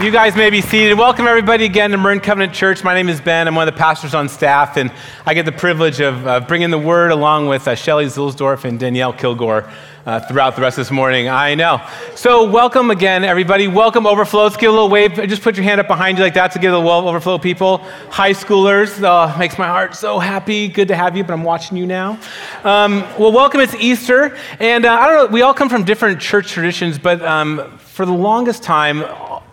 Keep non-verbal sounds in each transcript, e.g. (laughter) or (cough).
You guys may be seated. Welcome, everybody, again to Marin Covenant Church. My name is Ben. I'm one of the pastors on staff, and I get the privilege of uh, bringing the word along with uh, Shelly Zulsdorf and Danielle Kilgore uh, throughout the rest of this morning. I know. So, welcome again, everybody. Welcome, Overflow. Let's give a little wave. Just put your hand up behind you like that to give the well Overflow people. High schoolers, uh, makes my heart so happy. Good to have you, but I'm watching you now. Um, well, welcome. It's Easter, and uh, I don't know. We all come from different church traditions, but um, for the longest time,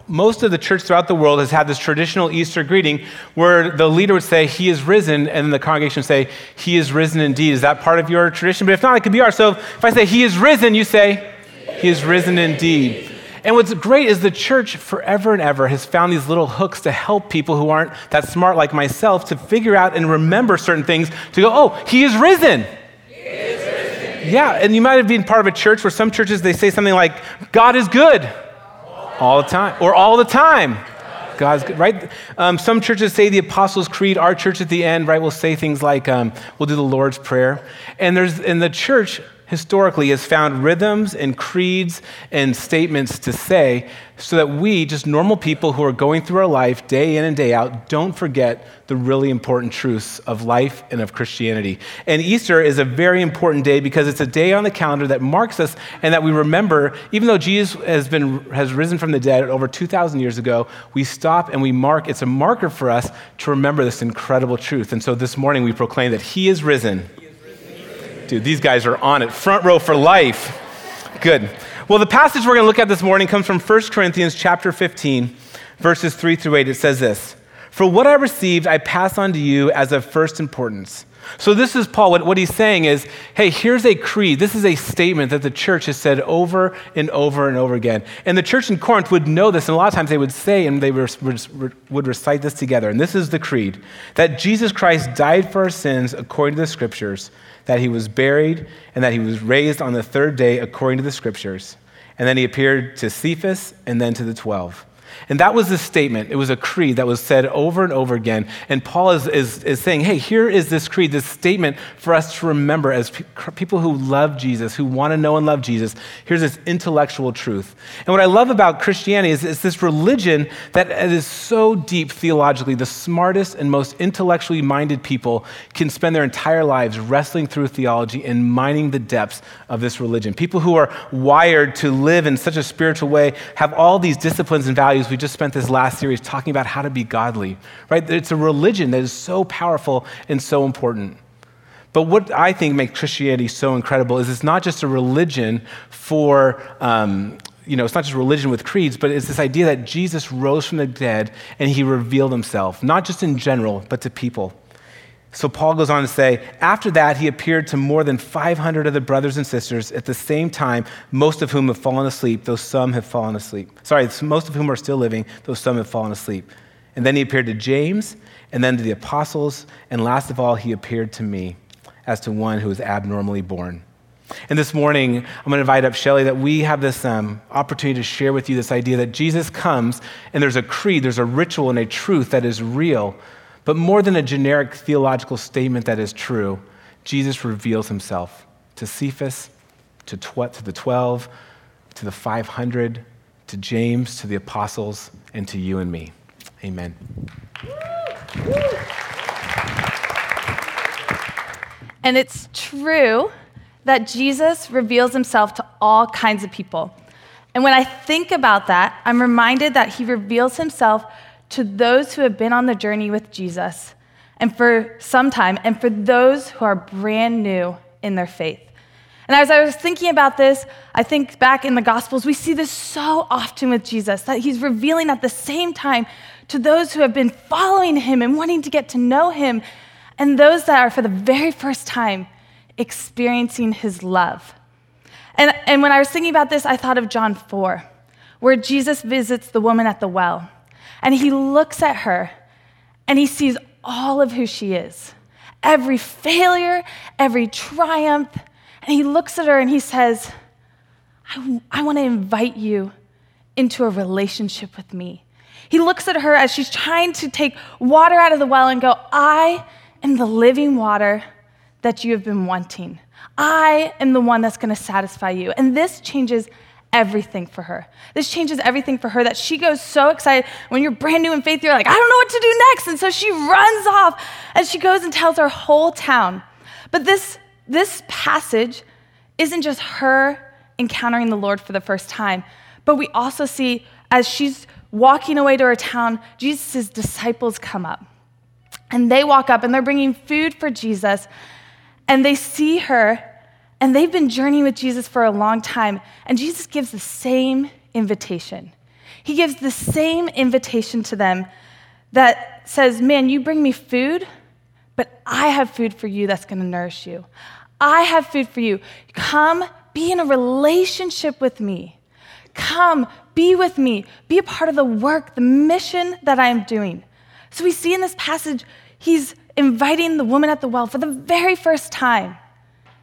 most of the church throughout the world has had this traditional Easter greeting where the leader would say, He is risen, and the congregation would say, He is risen indeed. Is that part of your tradition? But if not, it could be ours. So if I say, He is risen, you say, He is risen indeed. And what's great is the church forever and ever has found these little hooks to help people who aren't that smart like myself to figure out and remember certain things to go, Oh, He is risen. Yeah, and you might have been part of a church where some churches they say something like, God is good all the time, or all the time. God's good, right? Um, some churches say the Apostles' Creed. Our church at the end, right, will say things like, um, we'll do the Lord's Prayer. And there's in the church, historically has found rhythms and creeds and statements to say so that we, just normal people who are going through our life day in and day out, don't forget the really important truths of life and of Christianity. And Easter is a very important day because it's a day on the calendar that marks us and that we remember, even though Jesus has, been, has risen from the dead over 2,000 years ago, we stop and we mark, it's a marker for us to remember this incredible truth. And so this morning we proclaim that He is risen Dude, these guys are on it. Front row for life. Good. Well, the passage we're going to look at this morning comes from 1 Corinthians chapter 15, verses 3 through 8. It says this For what I received, I pass on to you as of first importance. So, this is Paul. What, what, he's saying is, hey, here's a creed. This is a statement that the church has said over and over and over again. And the church in Corinth would know this, and a lot of times they would say and they would recite this together. And this is the creed that Jesus Christ died for our sins according to the scriptures that he was buried, and that he was raised on the third day according to the scriptures. And then he appeared to Cephas and then to the 12. And that was the statement. It was a creed that was said over and over again. And Paul is, is, is saying, hey, here is this creed, this statement for us to remember as pe- people who love Jesus, who want to know and love Jesus. Here's this intellectual truth. And what I love about Christianity is it's this religion that is so deep theologically. The smartest and most intellectually minded people can spend their entire lives wrestling through theology and mining the depths of this religion. People who are wired to live in such a spiritual way have all these disciplines and values we just spent this last series talking about how to be godly, right? It's a religion that is so powerful and so important. But what I think makes Christianity so incredible is it's not just a religion for, um, you know, it's not just religion with creeds, but it's this idea that Jesus rose from the dead and he revealed himself, not just in general, but to people. So Paul goes on to say, after that, he appeared to more than 500 of the brothers and sisters at the same time, most of whom have fallen asleep, though some have fallen asleep. Sorry, most of whom are still living, though some have fallen asleep. And then he appeared to James, and then to the apostles, and last of all, he appeared to me as to one who was abnormally born. And this morning, I'm going to invite up Shelly that we have this um, opportunity to share with you this idea that Jesus comes and there's a creed, there's a ritual, and a truth that is real but more than a generic theological statement that is true, Jesus reveals himself to Cephas, to, tw- to the 12, to the 500, to James, to the apostles, and to you and me. Amen. And it's true that Jesus reveals himself to all kinds of people. And when I think about that, I'm reminded that he reveals himself to those who have been on the journey with Jesus and for some time, and for those who are brand new in their faith. And as I was thinking about this, I think back in the Gospels, we see this so often with Jesus that he's revealing at the same time to those who have been following him and wanting to get to know him, and those that are for the very first time experiencing his love. And, and when I was thinking about this, I thought of John 4, where Jesus visits the woman at the well. And he looks at her and he sees all of who she is every failure, every triumph. And he looks at her and he says, I, I want to invite you into a relationship with me. He looks at her as she's trying to take water out of the well and go, I am the living water that you have been wanting. I am the one that's going to satisfy you. And this changes everything for her. This changes everything for her that she goes so excited. When you're brand new in faith, you're like, I don't know what to do next. And so she runs off and she goes and tells her whole town. But this, this passage isn't just her encountering the Lord for the first time, but we also see as she's walking away to her town, Jesus' disciples come up. And they walk up and they're bringing food for Jesus. And they see her and they've been journeying with Jesus for a long time. And Jesus gives the same invitation. He gives the same invitation to them that says, Man, you bring me food, but I have food for you that's going to nourish you. I have food for you. Come be in a relationship with me. Come be with me. Be a part of the work, the mission that I am doing. So we see in this passage, he's inviting the woman at the well for the very first time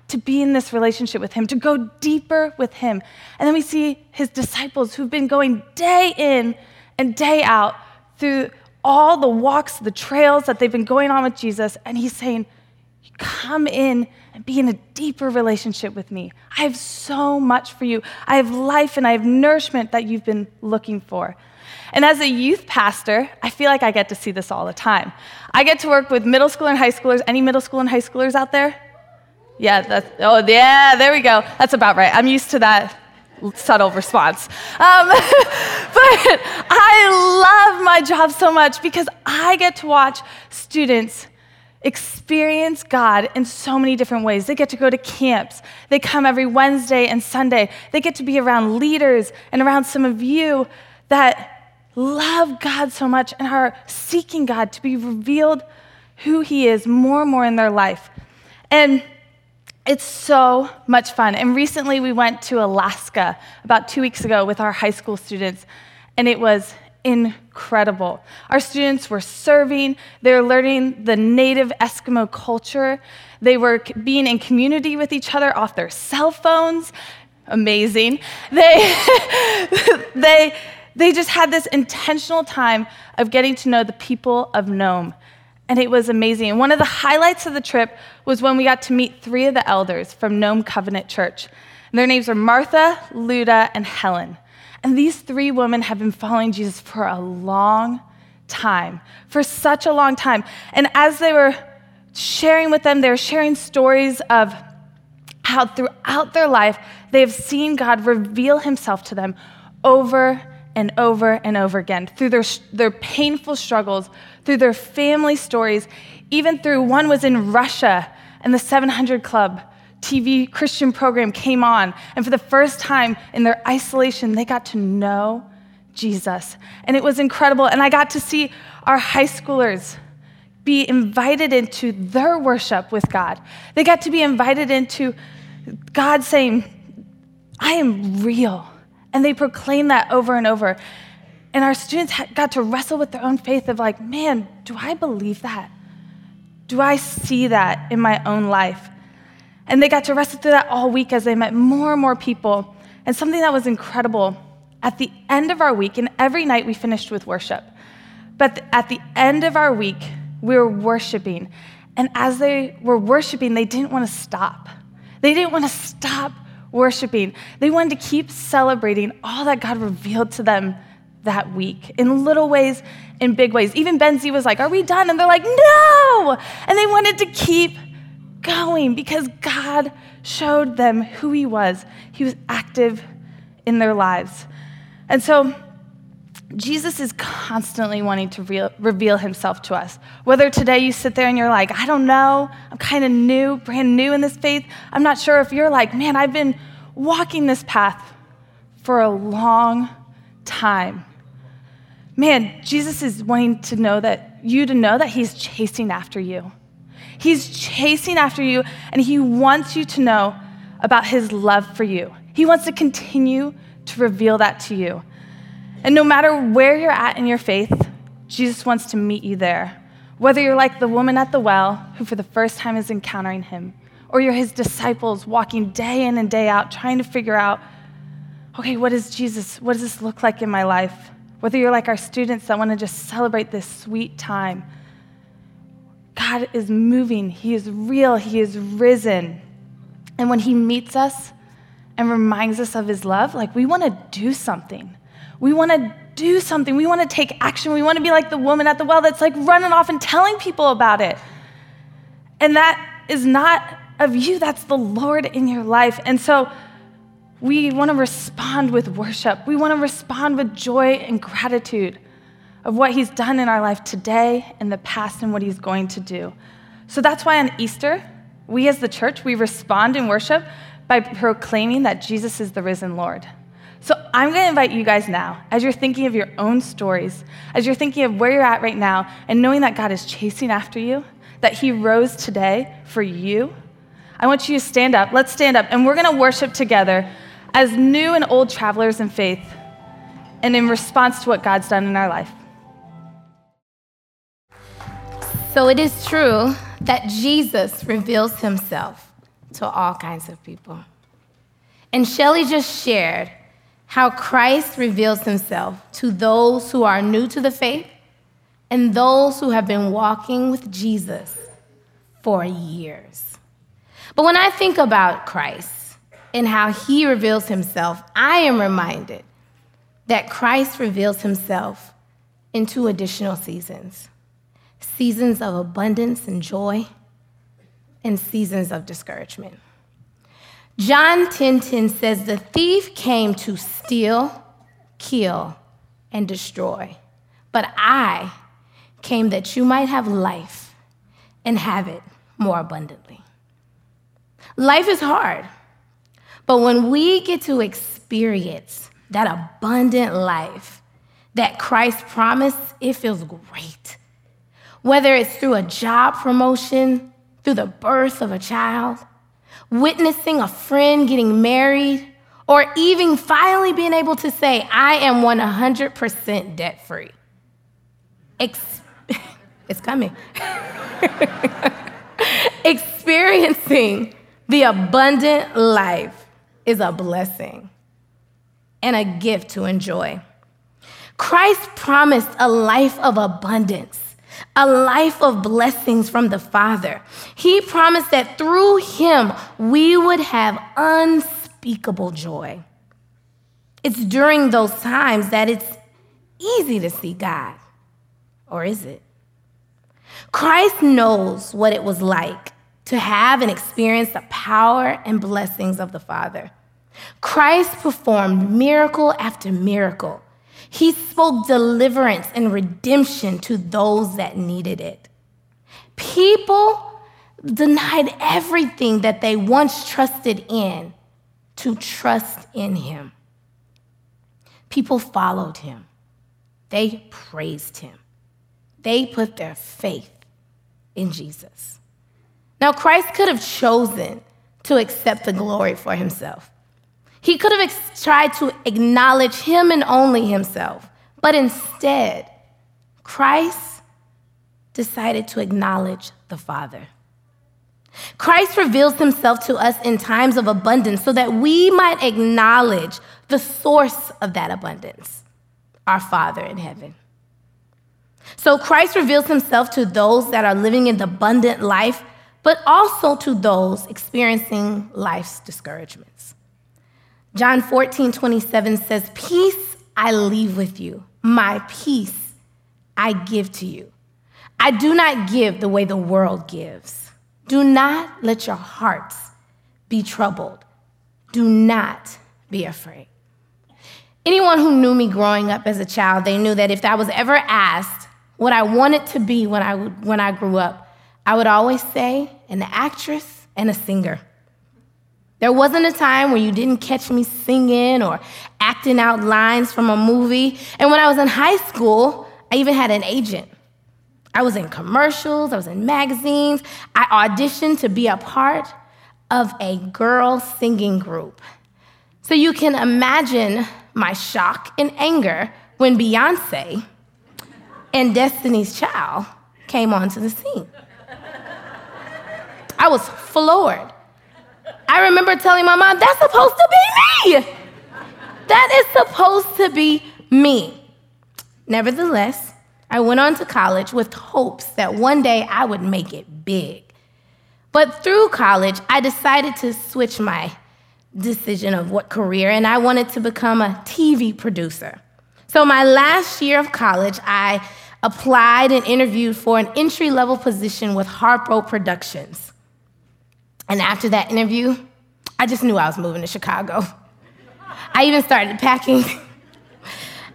to be in this relationship with him, to go deeper with him. And then we see his disciples who've been going day in and day out through all the walks, the trails that they've been going on with Jesus. And he's saying, Come in and be in a deeper relationship with me. I have so much for you. I have life and I have nourishment that you've been looking for. And as a youth pastor, I feel like I get to see this all the time. I get to work with middle school and high schoolers. Any middle school and high schoolers out there? Yeah, that's, oh, yeah, there we go. That's about right. I'm used to that subtle response. Um, (laughs) but I love my job so much because I get to watch students experience God in so many different ways. They get to go to camps. They come every Wednesday and Sunday. They get to be around leaders and around some of you that love God so much and are seeking God to be revealed who He is more and more in their life. And it's so much fun. And recently we went to Alaska about two weeks ago with our high school students, and it was incredible. Our students were serving, they were learning the native Eskimo culture, they were being in community with each other off their cell phones. Amazing. They, (laughs) they, they just had this intentional time of getting to know the people of Nome. And it was amazing. And one of the highlights of the trip was when we got to meet three of the elders from Nome Covenant Church. And their names are Martha, Luda, and Helen. And these three women have been following Jesus for a long time, for such a long time. And as they were sharing with them, they were sharing stories of how throughout their life they have seen God reveal himself to them over and over and over again through their, their painful struggles, through their family stories, even through one was in Russia and the 700 Club TV Christian program came on. And for the first time in their isolation, they got to know Jesus. And it was incredible. And I got to see our high schoolers be invited into their worship with God. They got to be invited into God saying, I am real. And they proclaim that over and over. And our students got to wrestle with their own faith of like, man, do I believe that? Do I see that in my own life? And they got to wrestle through that all week as they met more and more people. And something that was incredible at the end of our week, and every night we finished with worship, but at the end of our week, we were worshiping. And as they were worshiping, they didn't want to stop. They didn't want to stop worshiping. They wanted to keep celebrating all that God revealed to them that week in little ways, in big ways. Even Ben Benzie was like, Are we done? And they're like, No! And they wanted to keep going because God showed them who He was. He was active in their lives. And so, Jesus is constantly wanting to re- reveal himself to us. Whether today you sit there and you're like, I don't know, I'm kind of new, brand new in this faith. I'm not sure if you're like, man, I've been walking this path for a long time. Man, Jesus is wanting to know that you to know that he's chasing after you. He's chasing after you, and He wants you to know about His love for you. He wants to continue to reveal that to you. And no matter where you're at in your faith, Jesus wants to meet you there. Whether you're like the woman at the well, who for the first time is encountering Him, or you're His disciples walking day in and day out trying to figure out, okay, what is Jesus? What does this look like in my life? Whether you're like our students that want to just celebrate this sweet time God is moving. He is real. He is risen. And when He meets us and reminds us of his love, like we want to do something. We want to do something. We want to take action. We want to be like the woman at the well that's like running off and telling people about it. And that is not of you, that's the Lord in your life. And so we want to respond with worship. We want to respond with joy and gratitude of what He's done in our life today, in the past, and what He's going to do. So that's why on Easter, we as the church, we respond in worship by proclaiming that Jesus is the risen Lord. So I'm going to invite you guys now, as you're thinking of your own stories, as you're thinking of where you're at right now, and knowing that God is chasing after you, that He rose today for you. I want you to stand up. Let's stand up, and we're going to worship together as new and old travelers in faith and in response to what God's done in our life. So it is true that Jesus reveals himself to all kinds of people. And Shelly just shared how Christ reveals himself to those who are new to the faith and those who have been walking with Jesus for years. But when I think about Christ and how he reveals himself, I am reminded that Christ reveals himself in two additional seasons seasons of abundance and joy, and seasons of discouragement. John 10:10 10, 10 says the thief came to steal, kill, and destroy. But I came that you might have life and have it more abundantly. Life is hard, but when we get to experience that abundant life that Christ promised, it feels great. Whether it's through a job promotion, through the birth of a child, witnessing a friend getting married, or even finally being able to say, I am 100% debt free. Ex- (laughs) it's coming. (laughs) Experiencing the abundant life is a blessing and a gift to enjoy. Christ promised a life of abundance a life of blessings from the Father. He promised that through him we would have unspeakable joy. It's during those times that it's easy to see God. Or is it? Christ knows what it was like to have and experience the power and blessings of the Father. Christ performed miracle after miracle he spoke deliverance and redemption to those that needed it. People denied everything that they once trusted in to trust in him. People followed him, they praised him, they put their faith in Jesus. Now, Christ could have chosen to accept the glory for himself. He could have ex- tried to acknowledge him and only himself, but instead, Christ decided to acknowledge the Father. Christ reveals himself to us in times of abundance so that we might acknowledge the source of that abundance, our Father in heaven. So Christ reveals himself to those that are living in the abundant life, but also to those experiencing life's discouragements. John 14, 27 says, Peace I leave with you, my peace I give to you. I do not give the way the world gives. Do not let your hearts be troubled. Do not be afraid. Anyone who knew me growing up as a child, they knew that if I was ever asked what I wanted to be when I, when I grew up, I would always say an actress and a singer. There wasn't a time where you didn't catch me singing or acting out lines from a movie. And when I was in high school, I even had an agent. I was in commercials, I was in magazines. I auditioned to be a part of a girl singing group. So you can imagine my shock and anger when Beyonce and Destiny's Child came onto the scene. I was floored. I remember telling my mom, that's supposed to be me. That is supposed to be me. Nevertheless, I went on to college with hopes that one day I would make it big. But through college, I decided to switch my decision of what career, and I wanted to become a TV producer. So, my last year of college, I applied and interviewed for an entry level position with Harpo Productions. And after that interview, I just knew I was moving to Chicago. I even started packing.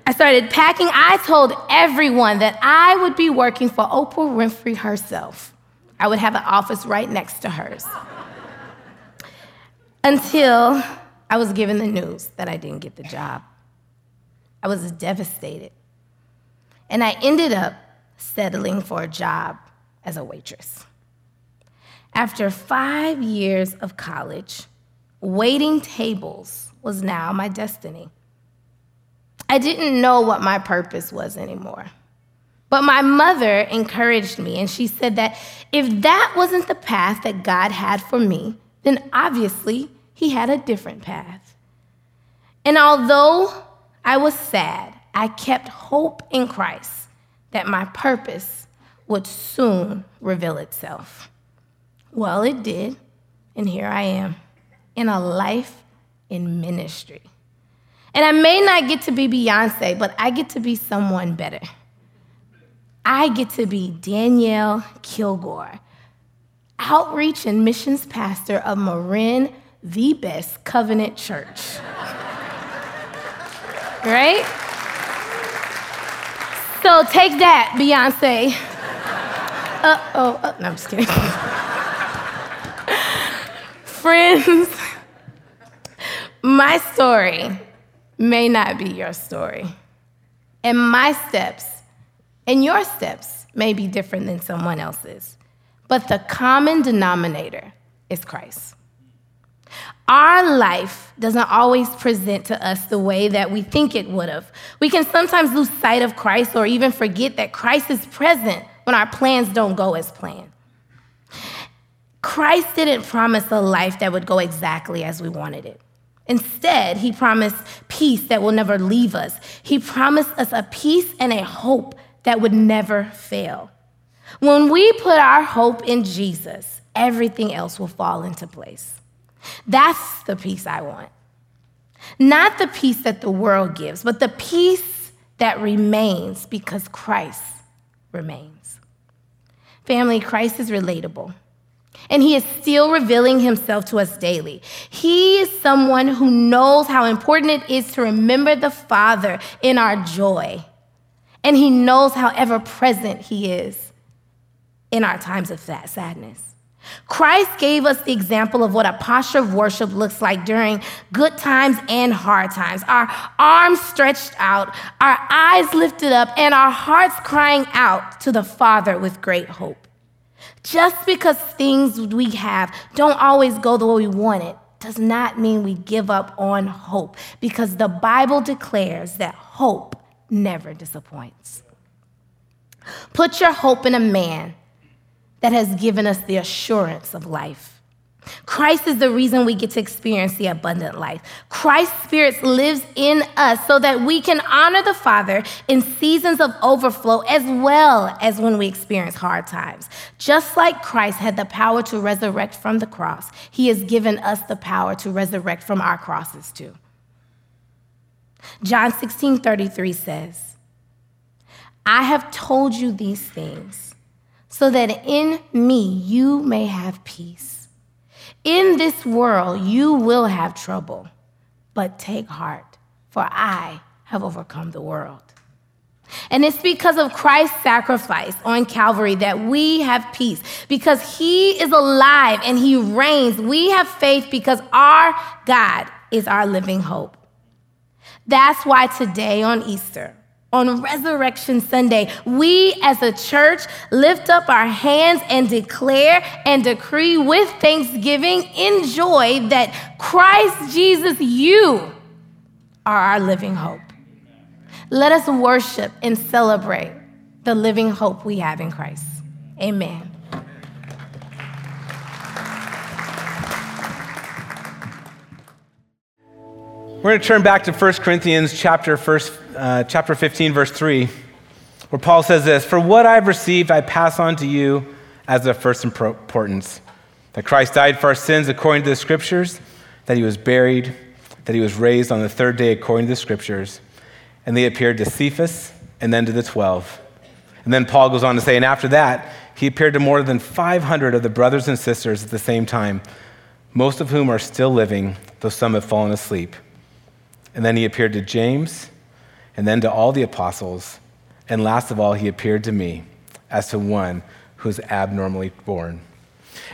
I started packing. I told everyone that I would be working for Oprah Winfrey herself. I would have an office right next to hers. Until I was given the news that I didn't get the job. I was devastated. And I ended up settling for a job as a waitress. After five years of college, waiting tables was now my destiny. I didn't know what my purpose was anymore. But my mother encouraged me, and she said that if that wasn't the path that God had for me, then obviously He had a different path. And although I was sad, I kept hope in Christ that my purpose would soon reveal itself. Well, it did, and here I am in a life in ministry. And I may not get to be Beyonce, but I get to be someone better. I get to be Danielle Kilgore, outreach and missions pastor of Marin the Best Covenant Church. (laughs) right? So take that, Beyonce. Uh oh, no, I'm just kidding. (laughs) Friends, (laughs) my story may not be your story. And my steps and your steps may be different than someone else's. But the common denominator is Christ. Our life doesn't always present to us the way that we think it would have. We can sometimes lose sight of Christ or even forget that Christ is present when our plans don't go as planned. Christ didn't promise a life that would go exactly as we wanted it. Instead, he promised peace that will never leave us. He promised us a peace and a hope that would never fail. When we put our hope in Jesus, everything else will fall into place. That's the peace I want. Not the peace that the world gives, but the peace that remains because Christ remains. Family, Christ is relatable and he is still revealing himself to us daily. He is someone who knows how important it is to remember the Father in our joy, and he knows how ever present he is in our times of sadness. Christ gave us the example of what a posture of worship looks like during good times and hard times. Our arms stretched out, our eyes lifted up, and our hearts crying out to the Father with great hope. Just because things we have don't always go the way we want it does not mean we give up on hope because the Bible declares that hope never disappoints. Put your hope in a man that has given us the assurance of life. Christ is the reason we get to experience the abundant life. Christ's Spirit lives in us so that we can honor the Father in seasons of overflow as well as when we experience hard times. Just like Christ had the power to resurrect from the cross, He has given us the power to resurrect from our crosses too. John 16 33 says, I have told you these things so that in me you may have peace. In this world, you will have trouble, but take heart, for I have overcome the world. And it's because of Christ's sacrifice on Calvary that we have peace. Because he is alive and he reigns, we have faith because our God is our living hope. That's why today on Easter, on Resurrection Sunday, we as a church lift up our hands and declare and decree with thanksgiving in joy that Christ Jesus, you are our living hope. Let us worship and celebrate the living hope we have in Christ. Amen. We're going to turn back to 1 Corinthians chapter, first, uh, chapter 15, verse 3, where Paul says this For what I've received, I pass on to you as of first importance that Christ died for our sins according to the scriptures, that he was buried, that he was raised on the third day according to the scriptures, and they appeared to Cephas and then to the 12. And then Paul goes on to say, and after that, he appeared to more than 500 of the brothers and sisters at the same time, most of whom are still living, though some have fallen asleep. And then he appeared to James, and then to all the apostles, and last of all, he appeared to me as to one who's abnormally born.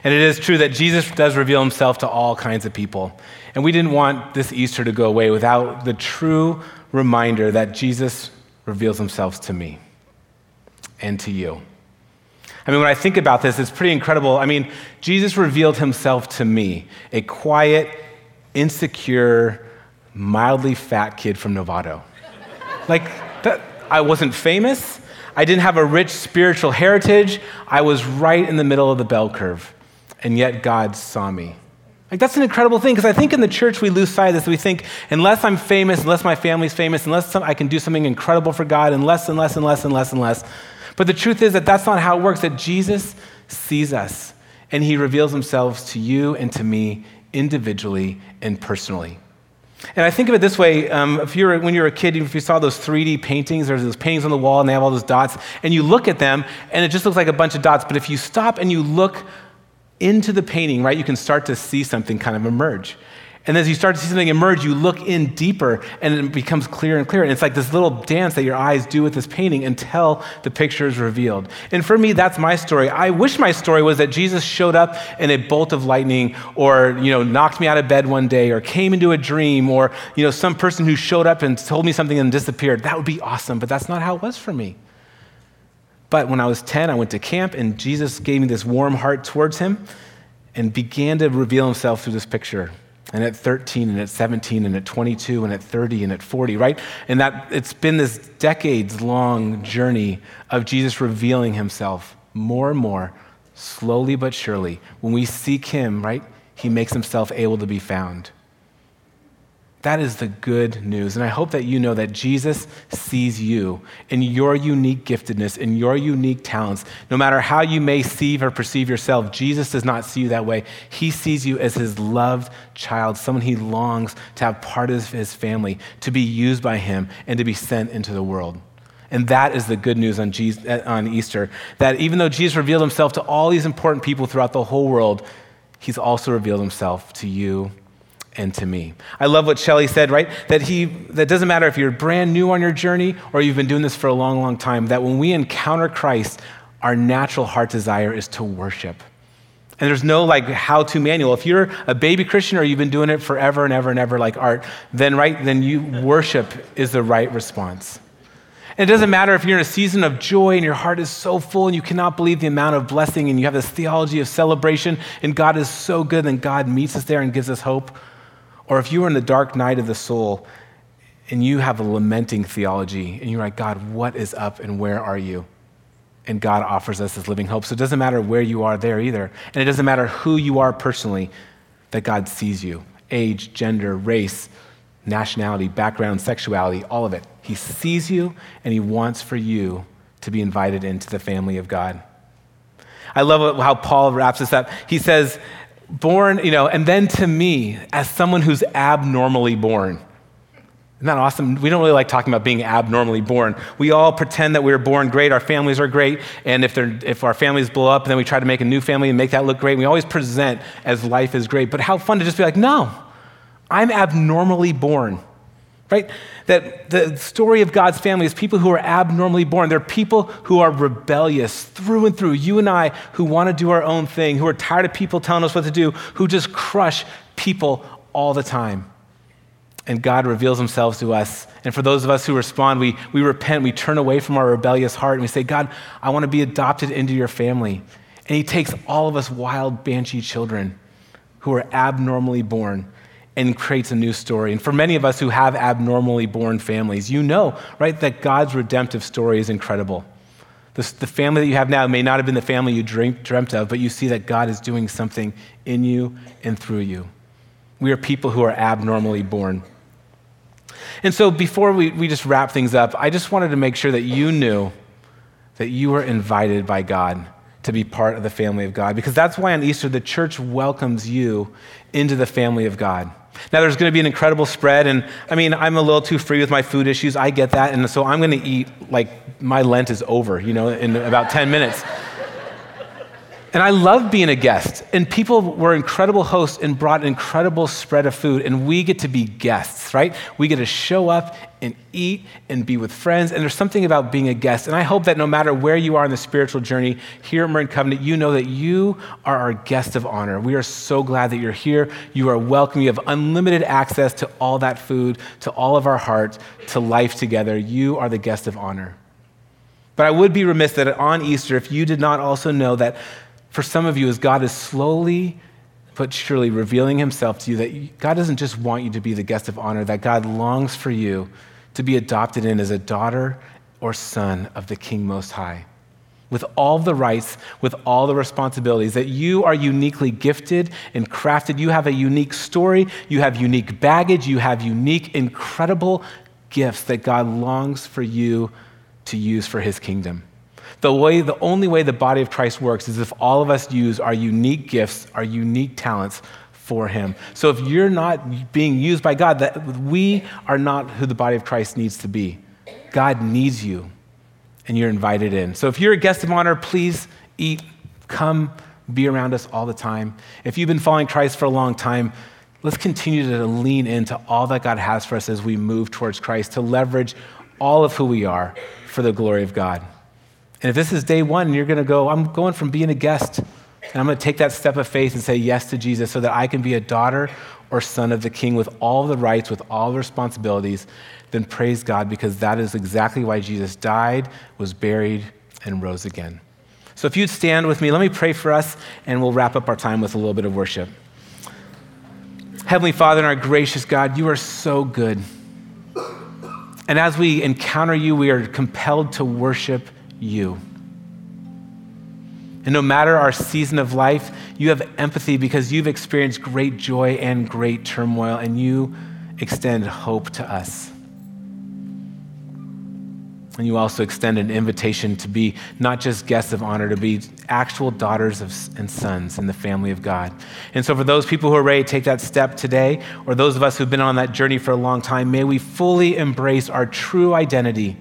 And it is true that Jesus does reveal himself to all kinds of people. And we didn't want this Easter to go away without the true reminder that Jesus reveals himself to me and to you. I mean, when I think about this, it's pretty incredible. I mean, Jesus revealed himself to me, a quiet, insecure, mildly fat kid from Novato. like, that, I wasn't famous. I didn't have a rich spiritual heritage. I was right in the middle of the bell curve. And yet God saw me. Like, that's an incredible thing because I think in the church we lose sight of this. We think, unless I'm famous, unless my family's famous, unless some, I can do something incredible for God, and less and less and less and less and less. But the truth is that that's not how it works, that Jesus sees us and he reveals himself to you and to me individually and personally. And I think of it this way um, if you were, when you were a kid, if you saw those 3D paintings, there's those paintings on the wall and they have all those dots, and you look at them and it just looks like a bunch of dots. But if you stop and you look into the painting, right, you can start to see something kind of emerge. And as you start to see something emerge, you look in deeper and it becomes clearer and clearer. And it's like this little dance that your eyes do with this painting until the picture is revealed. And for me, that's my story. I wish my story was that Jesus showed up in a bolt of lightning or, you know, knocked me out of bed one day or came into a dream or, you know, some person who showed up and told me something and disappeared. That would be awesome, but that's not how it was for me. But when I was 10, I went to camp and Jesus gave me this warm heart towards him and began to reveal himself through this picture and at 13 and at 17 and at 22 and at 30 and at 40 right? And that it's been this decades long journey of jesus revealing himself more and more slowly but surely. When we seek him right he makes himself able to be found that is the good news. And I hope that you know that Jesus sees you in your unique giftedness, in your unique talents. No matter how you may see or perceive yourself, Jesus does not see you that way. He sees you as his loved child, someone he longs to have part of his family, to be used by him, and to be sent into the world. And that is the good news on, Jesus, on Easter. That even though Jesus revealed himself to all these important people throughout the whole world, he's also revealed himself to you and to me. I love what Shelley said, right? That he that doesn't matter if you're brand new on your journey or you've been doing this for a long, long time, that when we encounter Christ, our natural heart desire is to worship. And there's no like how to manual. If you're a baby Christian or you've been doing it forever and ever and ever like art, then right, then you worship is the right response. And it doesn't matter if you're in a season of joy and your heart is so full and you cannot believe the amount of blessing and you have this theology of celebration and God is so good and God meets us there and gives us hope or if you are in the dark night of the soul and you have a lamenting theology and you're like, God, what is up and where are you? And God offers us this living hope. So it doesn't matter where you are there either. And it doesn't matter who you are personally, that God sees you age, gender, race, nationality, background, sexuality, all of it. He sees you and He wants for you to be invited into the family of God. I love how Paul wraps this up. He says, born, you know, and then to me, as someone who's abnormally born. Isn't that awesome? We don't really like talking about being abnormally born. We all pretend that we were born great, our families are great, and if, if our families blow up, then we try to make a new family and make that look great. We always present as life is great. But how fun to just be like, no, I'm abnormally born right? That the story of God's family is people who are abnormally born. They're people who are rebellious through and through. You and I who want to do our own thing, who are tired of people telling us what to do, who just crush people all the time. And God reveals himself to us. And for those of us who respond, we, we repent, we turn away from our rebellious heart, and we say, God, I want to be adopted into your family. And he takes all of us wild, banshee children who are abnormally born and creates a new story. And for many of us who have abnormally born families, you know, right, that God's redemptive story is incredible. The, the family that you have now may not have been the family you dreamt, dreamt of, but you see that God is doing something in you and through you. We are people who are abnormally born. And so before we, we just wrap things up, I just wanted to make sure that you knew that you were invited by God to be part of the family of God. Because that's why on Easter, the church welcomes you into the family of God. Now, there's going to be an incredible spread, and I mean, I'm a little too free with my food issues. I get that, and so I'm going to eat like my Lent is over, you know, in about 10 minutes. And I love being a guest. And people were incredible hosts and brought an incredible spread of food. And we get to be guests, right? We get to show up and eat and be with friends. And there's something about being a guest. And I hope that no matter where you are in the spiritual journey here at Marin Covenant, you know that you are our guest of honor. We are so glad that you're here. You are welcome. You have unlimited access to all that food, to all of our heart, to life together. You are the guest of honor. But I would be remiss that on Easter, if you did not also know that for some of you, as God is slowly but surely revealing himself to you, that God doesn't just want you to be the guest of honor, that God longs for you to be adopted in as a daughter or son of the King Most High. With all the rights, with all the responsibilities, that you are uniquely gifted and crafted. You have a unique story, you have unique baggage, you have unique, incredible gifts that God longs for you to use for his kingdom. The, way, the only way the body of Christ works is if all of us use our unique gifts, our unique talents for Him. So if you're not being used by God, that we are not who the body of Christ needs to be. God needs you, and you're invited in. So if you're a guest of honor, please eat, come, be around us all the time. If you've been following Christ for a long time, let's continue to lean into all that God has for us as we move towards Christ, to leverage all of who we are for the glory of God. And if this is day one, you're going to go, I'm going from being a guest, and I'm going to take that step of faith and say yes to Jesus so that I can be a daughter or son of the king with all the rights, with all the responsibilities, then praise God because that is exactly why Jesus died, was buried, and rose again. So if you'd stand with me, let me pray for us, and we'll wrap up our time with a little bit of worship. Heavenly Father and our gracious God, you are so good. And as we encounter you, we are compelled to worship you. And no matter our season of life, you have empathy because you've experienced great joy and great turmoil, and you extend hope to us. And you also extend an invitation to be not just guests of honor, to be actual daughters of, and sons in the family of God. And so, for those people who are ready to take that step today, or those of us who've been on that journey for a long time, may we fully embrace our true identity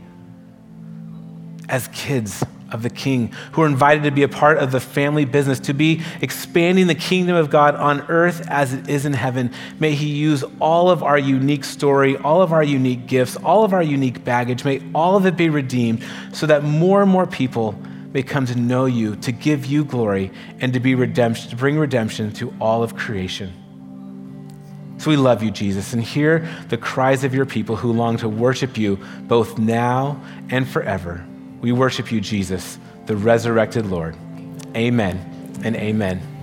as kids of the King, who are invited to be a part of the family business, to be expanding the kingdom of God on earth as it is in heaven. May He use all of our unique story, all of our unique gifts, all of our unique baggage, may all of it be redeemed so that more and more people may come to know you, to give you glory, and to be redemption, to bring redemption to all of creation. So we love you, Jesus, and hear the cries of your people who long to worship you both now and forever. We worship you, Jesus, the resurrected Lord. Amen and amen.